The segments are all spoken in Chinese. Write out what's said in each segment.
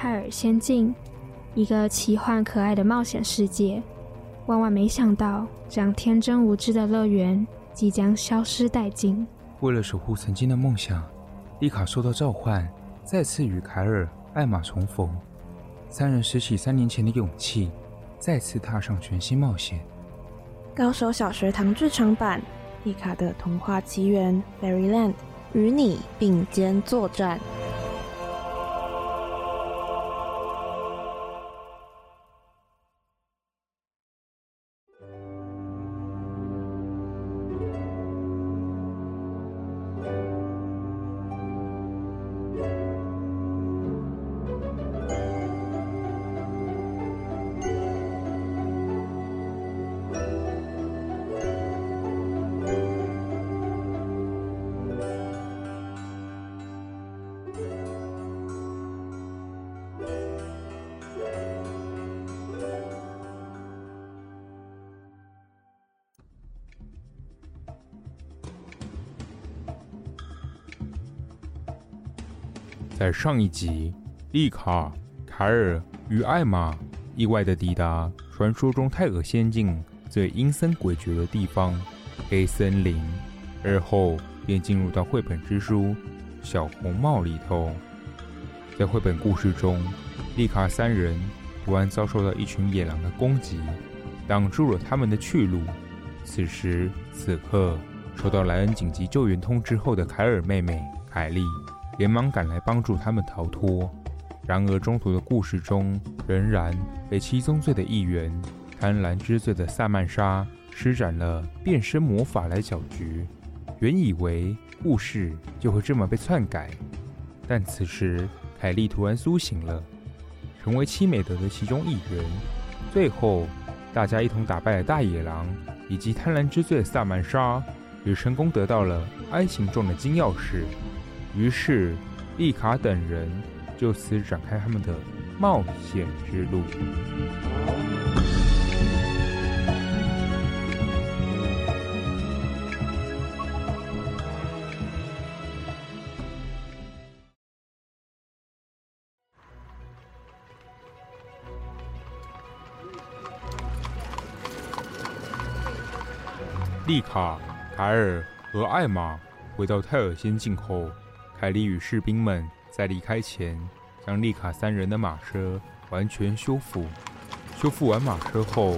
泰尔仙境，一个奇幻可爱的冒险世界。万万没想到，这样天真无知的乐园即将消失殆尽。为了守护曾经的梦想，丽卡受到召唤，再次与凯尔、艾玛重逢。三人拾起三年前的勇气，再次踏上全新冒险。高手小学堂剧场版《丽卡的童话奇缘》Fairyland，与你并肩作战。在上一集，丽卡、凯尔与艾玛意外地抵达传说中泰尔仙境最阴森诡谲的地方——黑森林，而后便进入到绘本之书《小红帽》里头。在绘本故事中，丽卡三人突然遭受到一群野狼的攻击，挡住了他们的去路。此时此刻，收到莱恩紧急救援通知后的凯尔妹妹凯莉。连忙赶来帮助他们逃脱，然而中途的故事中，仍然被七宗罪的一员贪婪之罪的萨曼莎施展了变身魔法来搅局。原以为故事就会这么被篡改，但此时凯莉突然苏醒了，成为七美德的其中一员。最后，大家一同打败了大野狼以及贪婪之罪的萨曼莎，也成功得到了 I 形状的金钥匙。于是，丽卡等人就此展开他们的冒险之路。丽卡、凯尔和艾玛回到泰尔仙境后。凯莉与士兵们在离开前，将丽卡三人的马车完全修复。修复完马车后，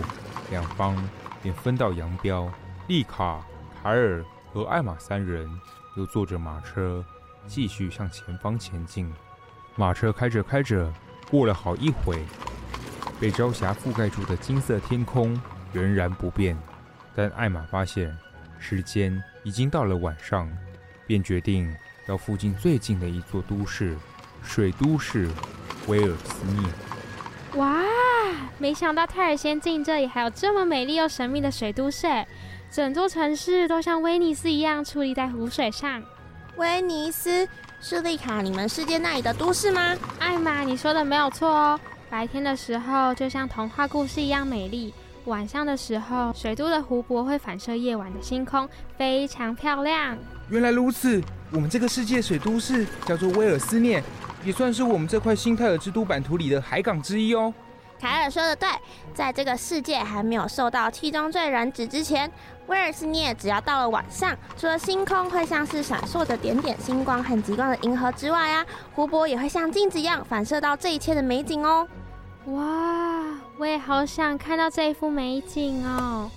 两方便分道扬镳。丽卡、凯尔和艾玛三人又坐着马车继续向前方前进。马车开着开着，过了好一会，被朝霞覆盖住的金色天空仍然不变。但艾玛发现时间已经到了晚上，便决定。到附近最近的一座都市——水都市威尔斯涅。哇，没想到泰尔仙境这里还有这么美丽又神秘的水都市，整座城市都像威尼斯一样矗立在湖水上。威尼斯是丽卡你们世界那里的都市吗？艾玛，你说的没有错哦。白天的时候就像童话故事一样美丽，晚上的时候水都的湖泊会反射夜晚的星空，非常漂亮。原来如此。我们这个世界水都市叫做威尔斯涅，也算是我们这块新泰尔之都版图里的海港之一哦。凯尔说的对，在这个世界还没有受到七宗罪染指之前，威尔斯涅只要到了晚上，除了星空会像是闪烁着点点星光和极光的银河之外啊，湖泊也会像镜子一样反射到这一切的美景哦。哇，我也好想看到这一幅美景哦。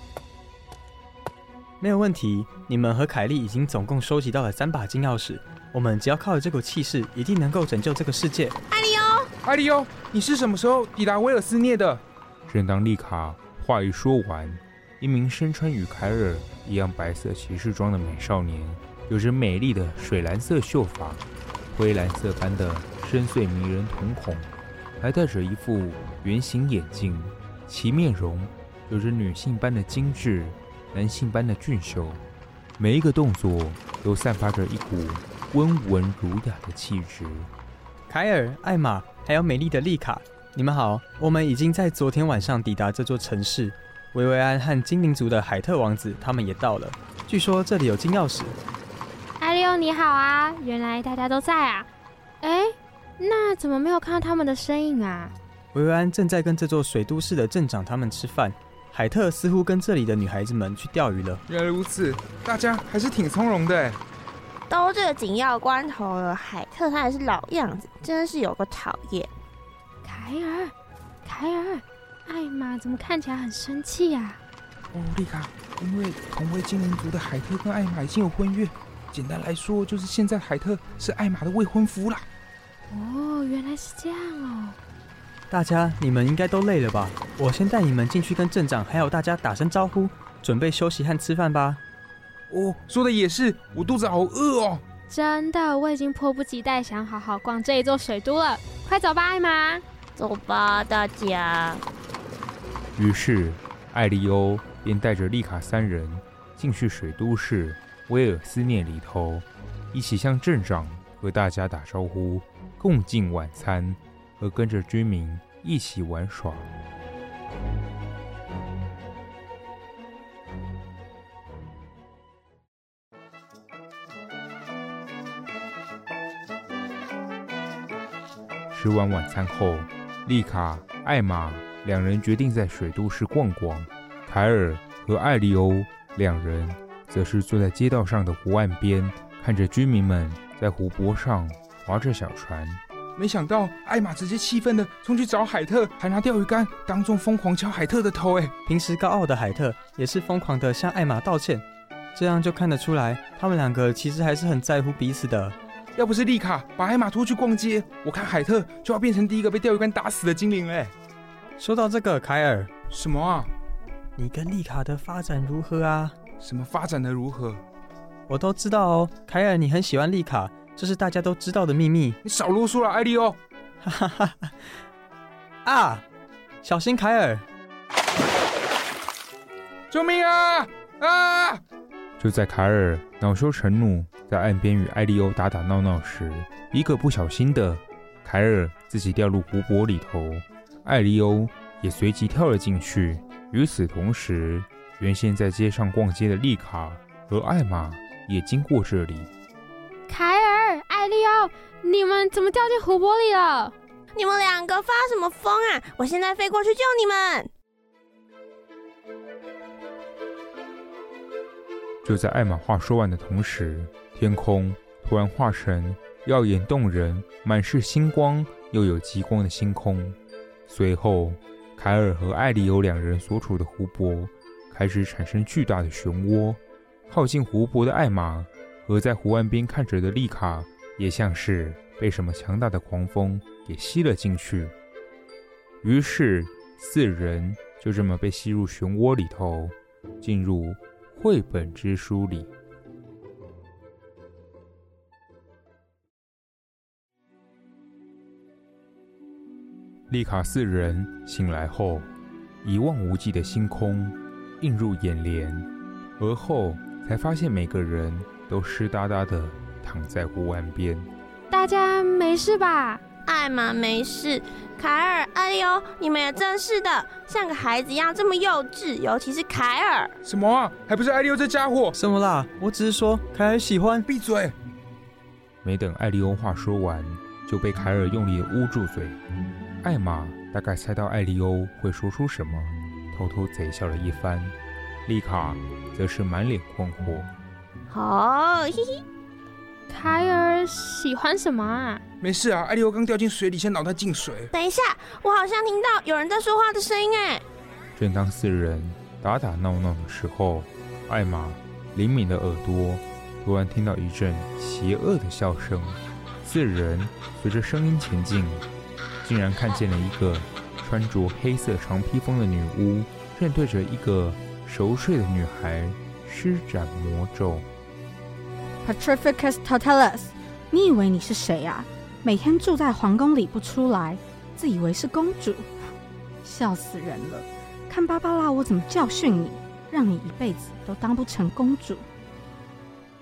没有问题，你们和凯莉已经总共收集到了三把金钥匙，我们只要靠着这股气势，一定能够拯救这个世界。艾利欧，艾利欧，你是什么时候抵达威尔斯涅的？正当丽卡话一说完，一名身穿与凯尔一样白色骑士装的美少年，有着美丽的水蓝色秀发、灰蓝色般的深邃迷人瞳孔，还戴着一副圆形眼镜，其面容有着女性般的精致。男性般的俊秀，每一个动作都散发着一股温文儒雅的气质。凯尔、艾玛，还有美丽的丽卡，你们好！我们已经在昨天晚上抵达这座城市。薇薇安和精灵族的海特王子他们也到了。据说这里有金钥匙。艾利欧，你好啊！原来大家都在啊！哎，那怎么没有看到他们的身影啊？维维安正在跟这座水都市的镇长他们吃饭，海特似乎跟这里的女孩子们去钓鱼了。原来如此，大家还是挺从容的哎。都这个紧要关头了，海特他还是老样子，真是有个讨厌。凯尔，凯尔，艾玛怎么看起来很生气呀？哦，丽卡，因为同为精灵族的海特跟艾玛已经有婚约，简单来说就是现在海特是艾玛的未婚夫啦。哦，原来是这样哦。大家，你们应该都累了吧？我先带你们进去跟镇长还有大家打声招呼，准备休息和吃饭吧。哦，说的也是，我肚子好饿哦。真的，我已经迫不及待想好好逛这一座水都了。快走吧，艾玛。走吧，大家。于是，艾利欧便带着丽卡三人进去水都市威尔斯涅里头，一起向镇长和大家打招呼，共进晚餐。和跟着居民一起玩耍。吃完晚餐后，丽卡、艾玛两人决定在水都市逛逛。凯尔和艾利欧两人则是坐在街道上的湖岸边，看着居民们在湖泊上划着小船。没想到艾玛直接气愤的冲去找海特，还拿钓鱼竿当众疯狂敲海特的头。哎，平时高傲的海特也是疯狂的向艾玛道歉，这样就看得出来，他们两个其实还是很在乎彼此的。要不是丽卡把艾玛拖去逛街，我看海特就要变成第一个被钓鱼竿打死的精灵哎。说到这个，凯尔，什么啊？你跟丽卡的发展如何啊？什么发展的如何？我都知道哦，凯尔，你很喜欢丽卡。这是大家都知道的秘密。你少啰嗦了，艾利欧。哈哈哈！啊，小心凯尔！救命啊！啊！就在凯尔恼羞成怒，在岸边与艾利欧打打闹闹时，一个不小心的，凯尔自己掉入湖泊里头，艾利欧也随即跳了进去。与此同时，原先在街上逛街的丽卡和艾玛也经过这里。凯尔、艾利欧，你们怎么掉进湖泊里了？你们两个发什么疯啊！我现在飞过去救你们！就在艾玛话说完的同时，天空突然化成耀眼动人、满是星光又有极光的星空。随后，凯尔和艾利欧两人所处的湖泊开始产生巨大的漩涡，靠近湖泊的艾玛。和在湖岸边看着的丽卡，也像是被什么强大的狂风给吸了进去。于是，四人就这么被吸入漩涡里头，进入绘本之书里。丽卡四人醒来后，一望无际的星空映入眼帘，而后才发现每个人。都湿哒哒的躺在湖岸边，大家没事吧？艾玛没事，凯尔、艾利欧，你们也真是的，像个孩子一样这么幼稚，尤其是凯尔。什么啊？还不是艾利欧这家伙？什么啦？我只是说凯尔喜欢。闭嘴！没等艾利欧话说完，就被凯尔用力捂住嘴。艾玛大概猜到艾利欧会说出什么，偷偷贼笑了一番。丽卡则是满脸困惑。哦，嘿嘿，凯尔喜欢什么啊？没事啊，艾利欧刚掉进水里，现在脑袋进水。等一下，我好像听到有人在说话的声音哎。正当四人打打闹闹的时候，艾玛灵敏的耳朵突然听到一阵邪恶的笑声。四人随着声音前进，竟然看见了一个穿着黑色长披风的女巫，正对着一个熟睡的女孩施展魔咒。Petrificus Totalis，你以为你是谁啊？每天住在皇宫里不出来，自以为是公主，笑死人了！看芭芭拉我怎么教训你，让你一辈子都当不成公主。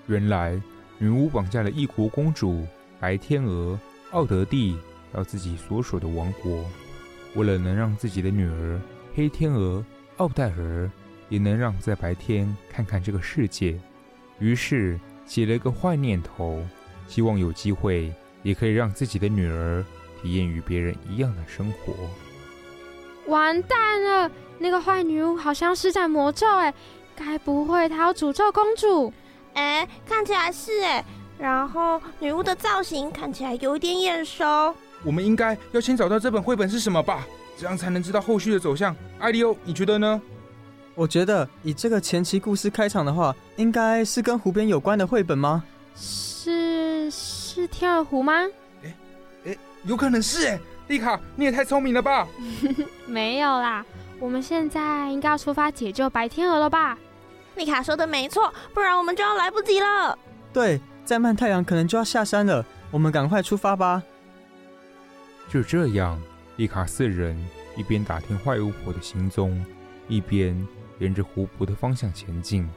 原来女巫绑架了异国公主白天鹅奥德蒂到自己所属的王国，为了能让自己的女儿黑天鹅奥黛尔也能让在白天看看这个世界，于是。起了一个坏念头，希望有机会也可以让自己的女儿体验与别人一样的生活。完蛋了，那个坏女巫好像施展魔咒，哎，该不会她要诅咒公主？哎，看起来是哎。然后女巫的造型看起来有一点眼熟。我们应该要先找到这本绘本是什么吧，这样才能知道后续的走向。艾利欧，你觉得呢？我觉得以这个前期故事开场的话，应该是跟湖边有关的绘本吗？是是天鹅湖吗？哎哎，有可能是哎。丽卡，你也太聪明了吧？没有啦，我们现在应该要出发解救白天鹅了吧？丽卡说的没错，不然我们就要来不及了。对，再慢太阳可能就要下山了，我们赶快出发吧。就这样，丽卡四人一边打听坏巫婆的行踪，一边沿着湖泊的方向前进，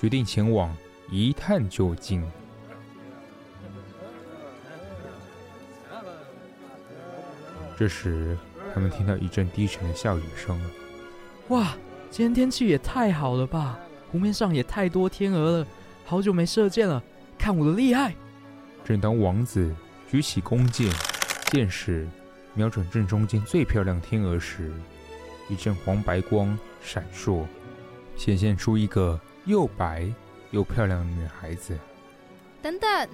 决定前往一探究竟。这时，他们听到一阵低沉的笑语声。哇，今天天气也太好了吧！湖面上也太多天鹅了，好久没射箭了，看我的厉害！正当王子举起弓箭，箭矢瞄准正中间最漂亮天鹅时，一阵黄白光闪烁，显现出一个又白又漂亮的女孩子。等等，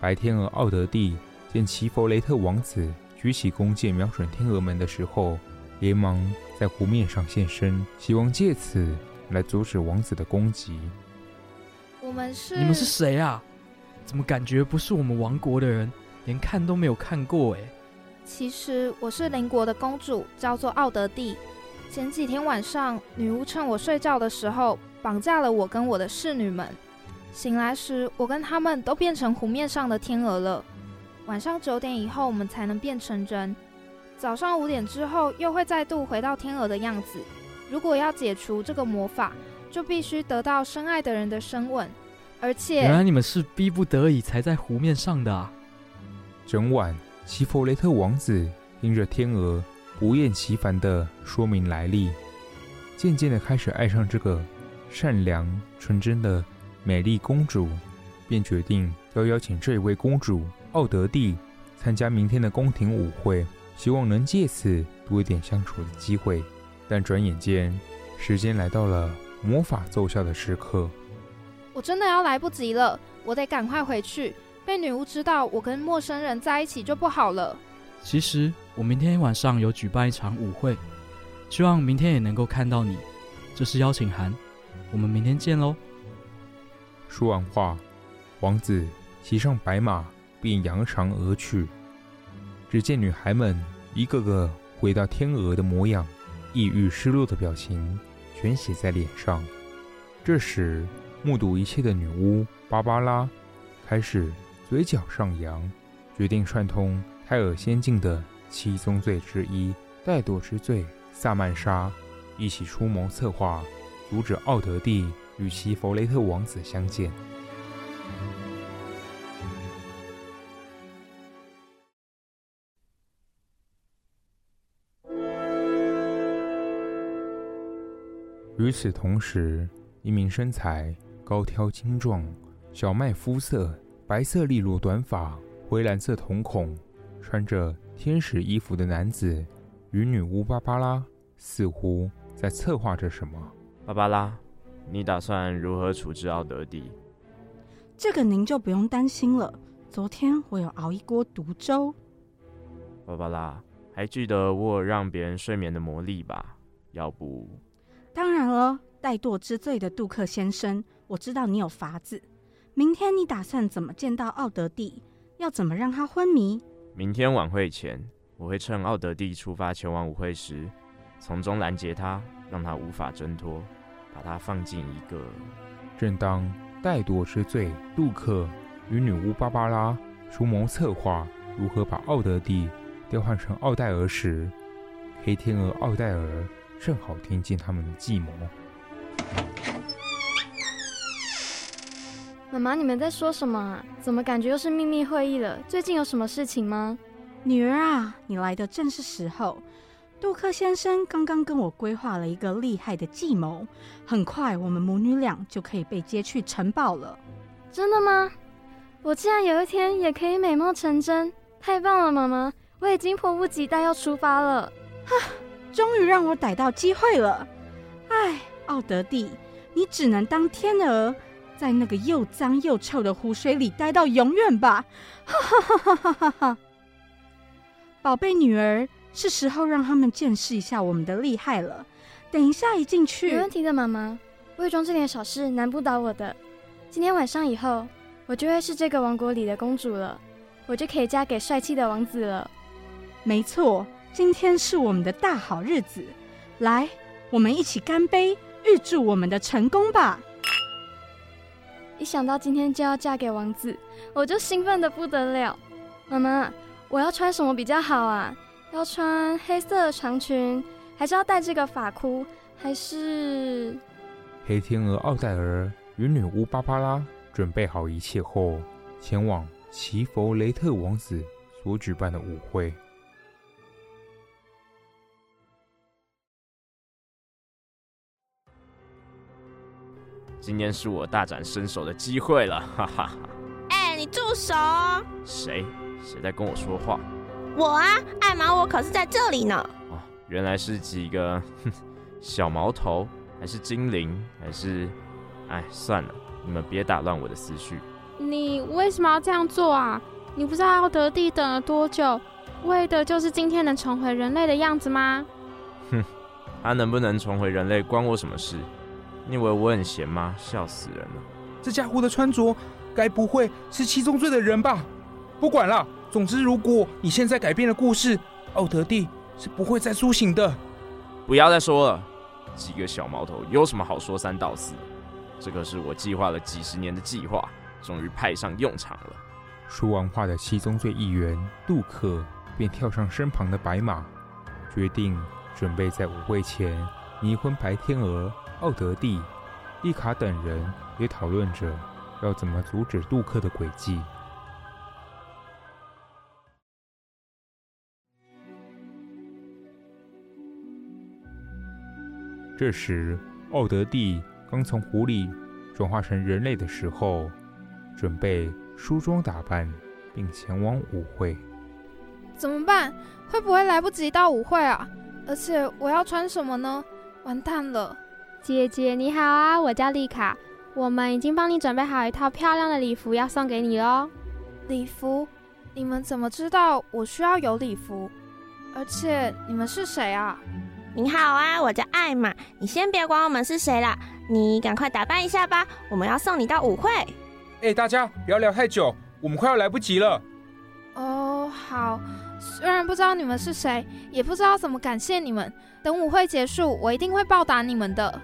白天鹅奥德蒂见齐弗雷特王子。举起弓箭瞄准天鹅们的时候，连忙在湖面上现身，希望借此来阻止王子的攻击。我们是？你们是谁啊？怎么感觉不是我们王国的人？连看都没有看过哎。其实我是邻国的公主，叫做奥德蒂。前几天晚上，女巫趁我睡觉的时候绑架了我跟我的侍女们。醒来时，我跟他们都变成湖面上的天鹅了。晚上九点以后，我们才能变成人。早上五点之后，又会再度回到天鹅的样子。如果要解除这个魔法，就必须得到深爱的人的深吻。而且，原来你们是逼不得已才在湖面上的啊！整晚，齐弗雷特王子盯着天鹅不厌其烦地说明来历，渐渐地开始爱上这个善良纯真的美丽公主，便决定要邀请这一位公主。奥德蒂参加明天的宫廷舞会，希望能借此多一点相处的机会。但转眼间，时间来到了魔法奏效的时刻。我真的要来不及了，我得赶快回去。被女巫知道我跟陌生人在一起就不好了。其实我明天晚上有举办一场舞会，希望明天也能够看到你。这是邀请函，我们明天见喽。说完话，王子骑上白马。便扬长而去。只见女孩们一个个回到天鹅的模样，抑郁失落的表情全写在脸上。这时，目睹一切的女巫芭芭拉开始嘴角上扬，决定串通泰尔仙境的七宗罪之一——怠惰之罪萨曼莎，一起出谋策划，阻止奥德蒂与其弗雷特王子相见。与此同时，一名身材高挑精壮、小麦肤色、白色利落短发、灰蓝色瞳孔、穿着天使衣服的男子，与女巫芭芭拉似乎在策划着什么。芭芭拉，你打算如何处置奥德蒂？这个您就不用担心了。昨天我有熬一锅毒粥。芭芭拉，还记得我有让别人睡眠的魔力吧？要不……当然了，怠惰之罪的杜克先生，我知道你有法子。明天你打算怎么见到奥德蒂？要怎么让他昏迷？明天晚会前，我会趁奥德蒂出发前往舞会时，从中拦截他，让他无法挣脱，把他放进一个……正当怠惰之罪杜克与女巫芭芭拉出谋策划如何把奥德蒂调换成奥黛尔时，黑天鹅奥黛尔。正好听见他们的计谋。妈妈，你们在说什么啊？怎么感觉又是秘密会议了？最近有什么事情吗？女儿啊，你来的正是时候。杜克先生刚刚跟我规划了一个厉害的计谋，很快我们母女俩就可以被接去城堡了。真的吗？我竟然有一天也可以美梦成真，太棒了，妈妈！我已经迫不及待要出发了。哈，终于让我逮到机会了。唉，奥德蒂，你只能当天鹅，在那个又脏又臭的湖水里待到永远吧！哈哈哈哈哈哈！宝贝女儿，是时候让他们见识一下我们的厉害了。等一下一进去，没问题的，妈妈。伪装这点小事难不倒我的。今天晚上以后。我就会是这个王国里的公主了，我就可以嫁给帅气的王子了。没错，今天是我们的大好日子，来，我们一起干杯，预祝我们的成功吧！一想到今天就要嫁给王子，我就兴奋得不得了。妈妈，我要穿什么比较好啊？要穿黑色的长裙，还是要戴这个发箍？还是……黑天鹅奥黛尔与女巫芭芭拉。准备好一切后，前往奇弗雷特王子所举办的舞会。今天是我大展身手的机会了，哈哈哈！哎，你住手！谁？谁在跟我说话？我啊，艾玛，我可是在这里呢。哦，原来是几个哼小毛头，还是精灵，还是……哎，算了。你们别打乱我的思绪。你为什么要这样做啊？你不知道奥德蒂等了多久，为的就是今天能重回人类的样子吗？哼，他能不能重回人类关我什么事？你以为我很闲吗？笑死人了！这家伙的穿着，该不会是七宗罪的人吧？不管了，总之如果你现在改变了故事，奥德蒂是不会再苏醒的。不要再说了，几个小毛头有什么好说三道四？这可是我计划了几十年的计划，终于派上用场了。说完话的七宗罪议员杜克便跳上身旁的白马，决定准备在舞会前迷昏白天鹅奥德蒂。丽卡等人也讨论着要怎么阻止杜克的诡计。这时，奥德蒂。刚从湖里转化成人类的时候，准备梳妆打扮，并前往舞会。怎么办？会不会来不及到舞会啊？而且我要穿什么呢？完蛋了！姐姐你好啊，我叫丽卡，我们已经帮你准备好一套漂亮的礼服要送给你喽。礼服？你们怎么知道我需要有礼服？而且你们是谁啊？你好啊，我叫艾玛。你先别管我们是谁啦。你赶快打扮一下吧，我们要送你到舞会。哎，大家不要聊太久，我们快要来不及了。哦，好。虽然不知道你们是谁，也不知道怎么感谢你们。等舞会结束，我一定会报答你们的。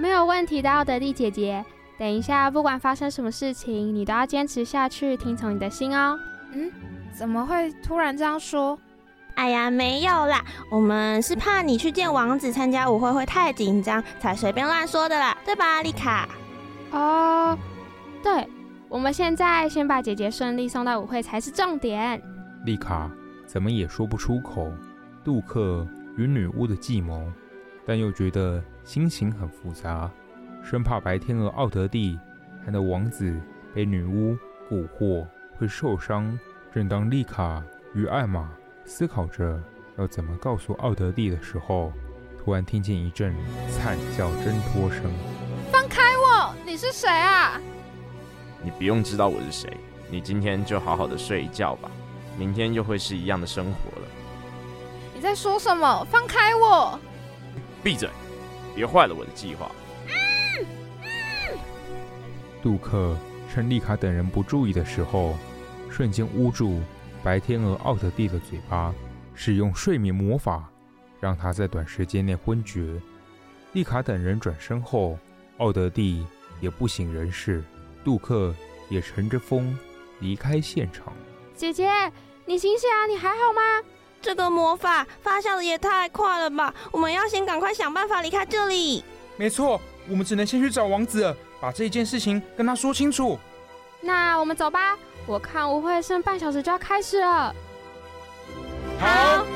没有问题的，奥德利姐姐。等一下，不管发生什么事情，你都要坚持下去，听从你的心哦。嗯？怎么会突然这样说？哎呀，没有啦，我们是怕你去见王子参加舞会会太紧张，才随便乱说的啦，对吧，丽卡？哦，对，我们现在先把姐姐顺利送到舞会才是重点。丽卡怎么也说不出口杜克与女巫的计谋，但又觉得心情很复杂，生怕白天鹅奥德蒂和那王子被女巫蛊惑会受伤。正当丽卡与艾玛。思考着要怎么告诉奥德蒂的时候，突然听见一阵惨叫挣脱声。放开我！你是谁啊？你不用知道我是谁，你今天就好好的睡一觉吧，明天又会是一样的生活了。你在说什么？放开我！闭嘴！别坏了我的计划。嗯嗯、杜克趁丽卡等人不注意的时候，瞬间捂住。白天鹅奥德蒂的嘴巴，使用睡眠魔法，让他在短时间内昏厥。丽卡等人转身后，奥德蒂也不省人事，杜克也乘着风离开现场。姐姐，你醒醒啊！你还好吗？这个魔法发酵的也太快了吧！我们要先赶快想办法离开这里。没错，我们只能先去找王子，把这一件事情跟他说清楚。那我们走吧。我看舞会剩半小时就要开始了。好。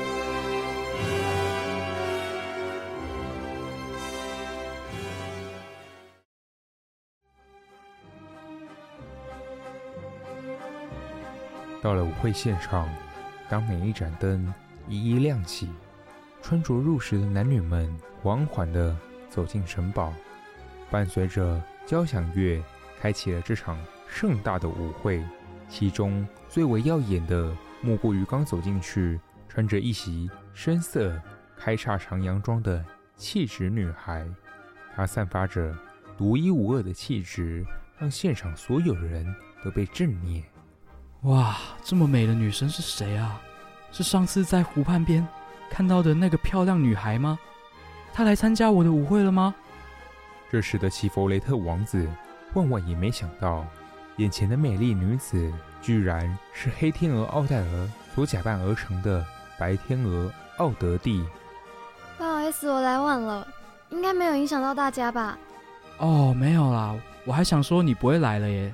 到了舞会现场，当每一盏灯一一亮起，穿着入时的男女们缓缓地走进城堡，伴随着交响乐，开启了这场盛大的舞会。其中最为耀眼的，莫过于刚走进去，穿着一袭深色开叉长洋装的气质女孩。她散发着独一无二的气质，让现场所有人都被震叹。哇，这么美的女生是谁啊？是上次在湖畔边看到的那个漂亮女孩吗？她来参加我的舞会了吗？这时的齐弗雷特王子万万也没想到，眼前的美丽女子居然是黑天鹅奥黛尔所假扮而成的白天鹅奥德蒂。不好意思，我来晚了，应该没有影响到大家吧？哦，没有啦，我还想说你不会来了耶。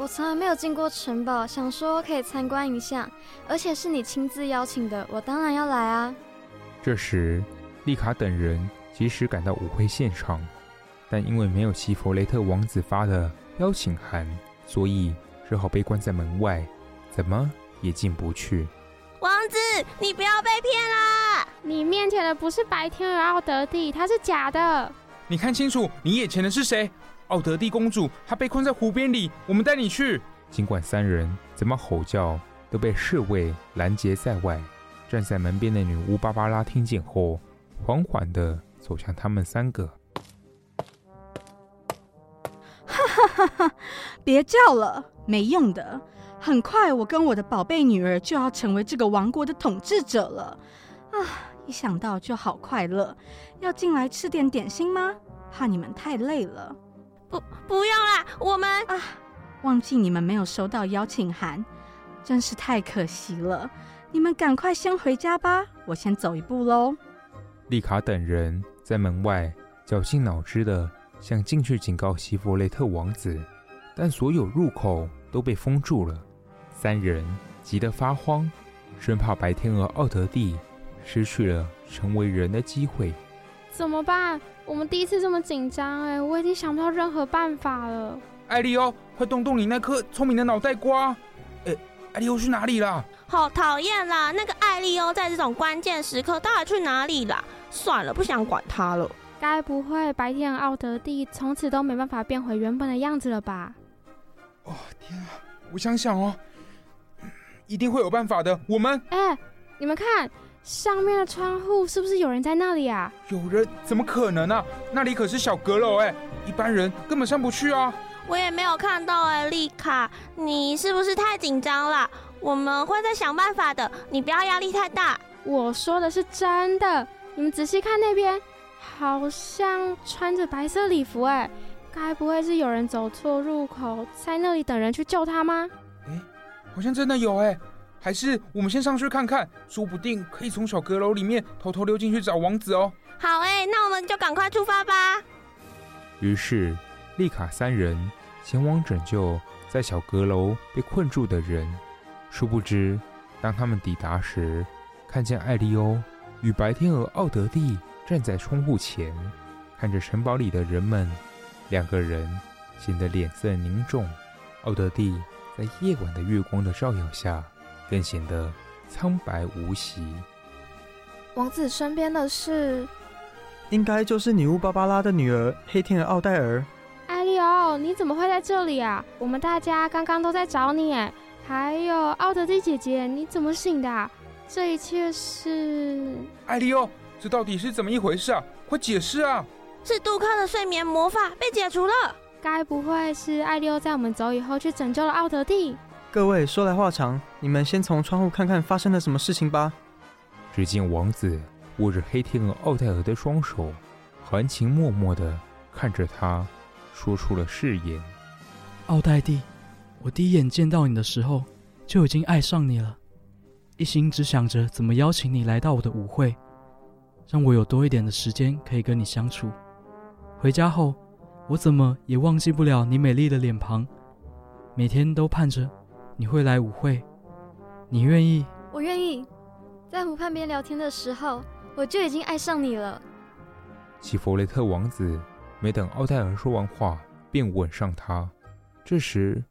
我从来没有进过城堡，想说可以参观一下，而且是你亲自邀请的，我当然要来啊。这时，丽卡等人及时赶到舞会现场，但因为没有齐弗雷特王子发的邀请函，所以只好被关在门外，怎么也进不去。王子，你不要被骗啦！你面前的不是白天鹅奥德蒂，他是假的。你看清楚，你眼前的是谁？奥德蒂公主，她被困在湖边里，我们带你去。尽管三人怎么吼叫，都被侍卫拦截在外。站在门边的女巫芭芭拉听见后，缓缓地走向他们三个。哈哈哈哈！别叫了，没用的。很快，我跟我的宝贝女儿就要成为这个王国的统治者了。啊，一想到就好快乐。要进来吃点点心吗？怕你们太累了。不，不用啦，我们啊，忘记你们没有收到邀请函，真是太可惜了。你们赶快先回家吧，我先走一步喽。丽卡等人在门外绞尽脑汁的想进去警告西弗雷特王子，但所有入口都被封住了。三人急得发慌，生怕白天鹅奥德蒂失去了成为人的机会。怎么办？我们第一次这么紧张哎，我已经想不到任何办法了。艾利欧，快动动你那颗聪明的脑袋瓜！哎，艾利欧去哪里了？好讨厌啦！那个艾利欧在这种关键时刻到底去哪里了？算了，不想管他了。该不会白天鹅奥德蒂从此都没办法变回原本的样子了吧？哦天啊！我想想哦，一定会有办法的。我们哎，你们看。上面的窗户是不是有人在那里啊？有人？怎么可能啊？那里可是小阁楼哎，一般人根本上不去啊。我也没有看到哎，丽卡，你是不是太紧张了？我们会再想办法的，你不要压力太大。我说的是真的，你们仔细看那边，好像穿着白色礼服哎，该不会是有人走错入口，在那里等人去救他吗？哎，好像真的有哎。还是我们先上去看看，说不定可以从小阁楼里面偷偷溜进去找王子哦。好哎，那我们就赶快出发吧。于是，丽卡三人前往拯救在小阁楼被困住的人。殊不知，当他们抵达时，看见艾利欧与白天鹅奥德蒂站在窗户前，看着城堡里的人们，两个人显得脸色凝重。奥德蒂在夜晚的月光的照耀下，更显得苍白无息。王子身边的是，应该就是女巫芭芭拉的女儿黑天鹅奥黛尔。艾利欧，你怎么会在这里啊？我们大家刚刚都在找你哎。还有奥德蒂姐姐，你怎么醒的？这一切是……艾利欧，这到底是怎么一回事啊？快解释啊！是杜康的睡眠魔法被解除了。该不会是艾利欧在我们走以后去拯救了奥德蒂？各位说来话长，你们先从窗户看看发生了什么事情吧。只见王子握着黑天鹅奥黛尔的双手，含情脉脉地看着他，说出了誓言：“奥黛蒂，我第一眼见到你的时候就已经爱上你了，一心只想着怎么邀请你来到我的舞会，让我有多一点的时间可以跟你相处。回家后，我怎么也忘记不了你美丽的脸庞，每天都盼着。”你会来舞会？你愿意？我愿意。在湖畔边聊天的时候，我就已经爱上你了。齐弗雷特王子没等奥黛尔说完话，便吻上她。这时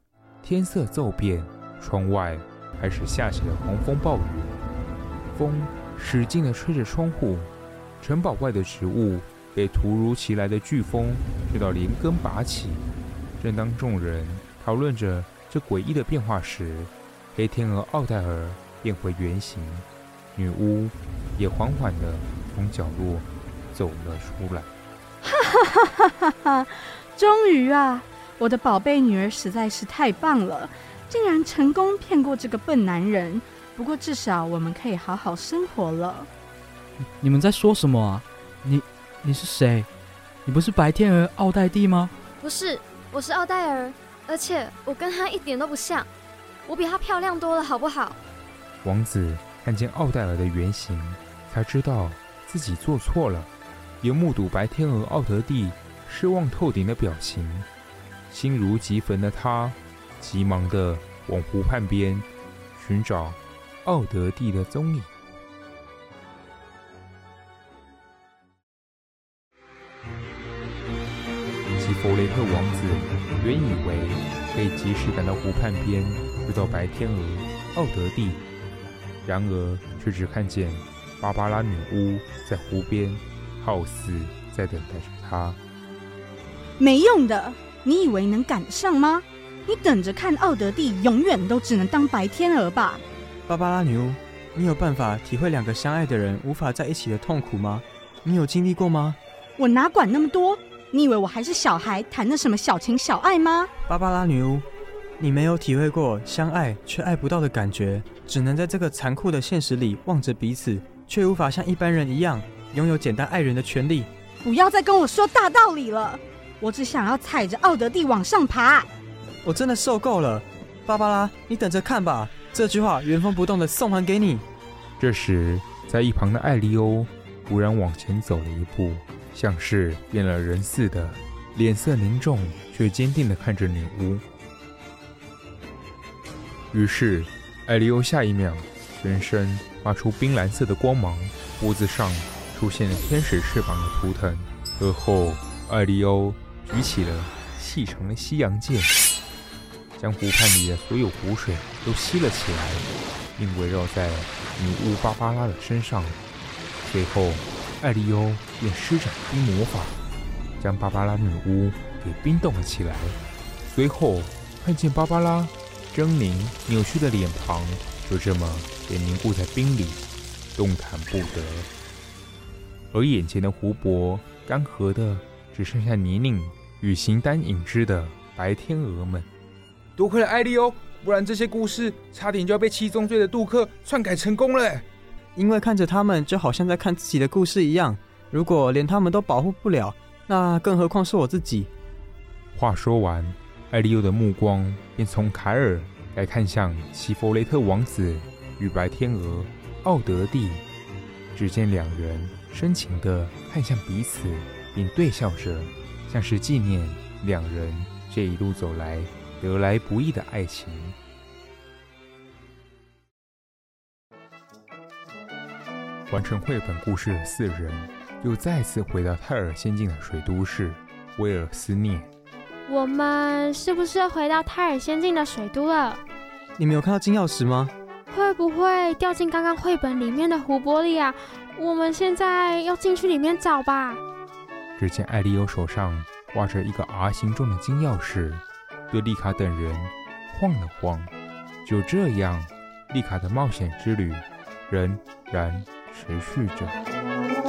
天色骤变，窗外开始下起了狂风暴雨，风使劲地吹着窗户，城堡外的植物被突如其来的飓风吹到连根拔起。正当众人讨论着这诡异的变化时，黑天鹅奥黛尔变回原形，女巫也缓缓地从角落走了出来。哈哈哈哈哈哈！终于啊，我的宝贝女儿实在是太棒了，竟然成功骗过这个笨男人。不过至少我们可以好好生活了。你们在说什么啊？你你是谁？你不是白天鹅奥黛蒂吗？不是，我是奥黛尔，而且我跟她一点都不像。我比她漂亮多了，好不好？王子看见奥黛尔的原型，才知道自己做错了。也目睹白天鹅奥德蒂失望透顶的表情，心如急焚的他，急忙的往湖畔边寻找奥德蒂的踪影。西弗雷特王子原以为可以及时赶到湖畔边遇到白天鹅奥德蒂，然而却只看见芭芭拉女巫在湖边，好似在等待着他。没用的，你以为能赶上吗？你等着看，奥德蒂永远都只能当白天鹅吧。芭芭拉女巫，你有办法体会两个相爱的人无法在一起的痛苦吗？你有经历过吗？我哪管那么多？你以为我还是小孩，谈的什么小情小爱吗？芭芭拉女巫，你没有体会过相爱却爱不到的感觉，只能在这个残酷的现实里望着彼此，却无法像一般人一样拥有简单爱人的权利。不要再跟我说大道理了，我只想要踩着奥德蒂往上爬。我真的受够了，芭芭拉，你等着看吧。这句话原封不动的送还给你。这时，在一旁的艾利欧忽然往前走了一步。像是变了人似的，脸色凝重却坚定地看着女巫。于是，艾利欧下一秒全身发出冰蓝色的光芒，脖子上出现了天使翅膀的图腾。而后，艾利欧举起了细长的西洋剑，将湖畔里的所有湖水都吸了起来，并围绕在女巫芭芭拉的身上。最后，艾利欧便施展冰魔法，将芭芭拉女巫给冰冻了起来。随后，看见芭芭拉狰狞扭曲的脸庞就这么被凝固在冰里，动弹不得。而眼前的湖泊干涸的，只剩下泥泞与形单影只的白天鹅们。多亏了艾利欧，不然这些故事差点就要被七宗罪的杜克篡改成功了。因为看着他们，就好像在看自己的故事一样。如果连他们都保护不了，那更何况是我自己。话说完，艾利欧的目光便从凯尔来看向西弗雷特王子与白天鹅奥德蒂。只见两人深情地看向彼此，并对笑着，像是纪念两人这一路走来得来不易的爱情。完成绘本故事的四人，又再次回到泰尔仙境的水都市威尔斯涅。我们是不是要回到泰尔仙境的水都了？你没有看到金钥匙吗？会不会掉进刚刚绘本里面的湖泊里啊？我们现在要进去里面找吧。只见艾利欧手上挂着一个 R 形状的金钥匙，对丽卡等人晃了晃。就这样，丽卡的冒险之旅仍然持续着。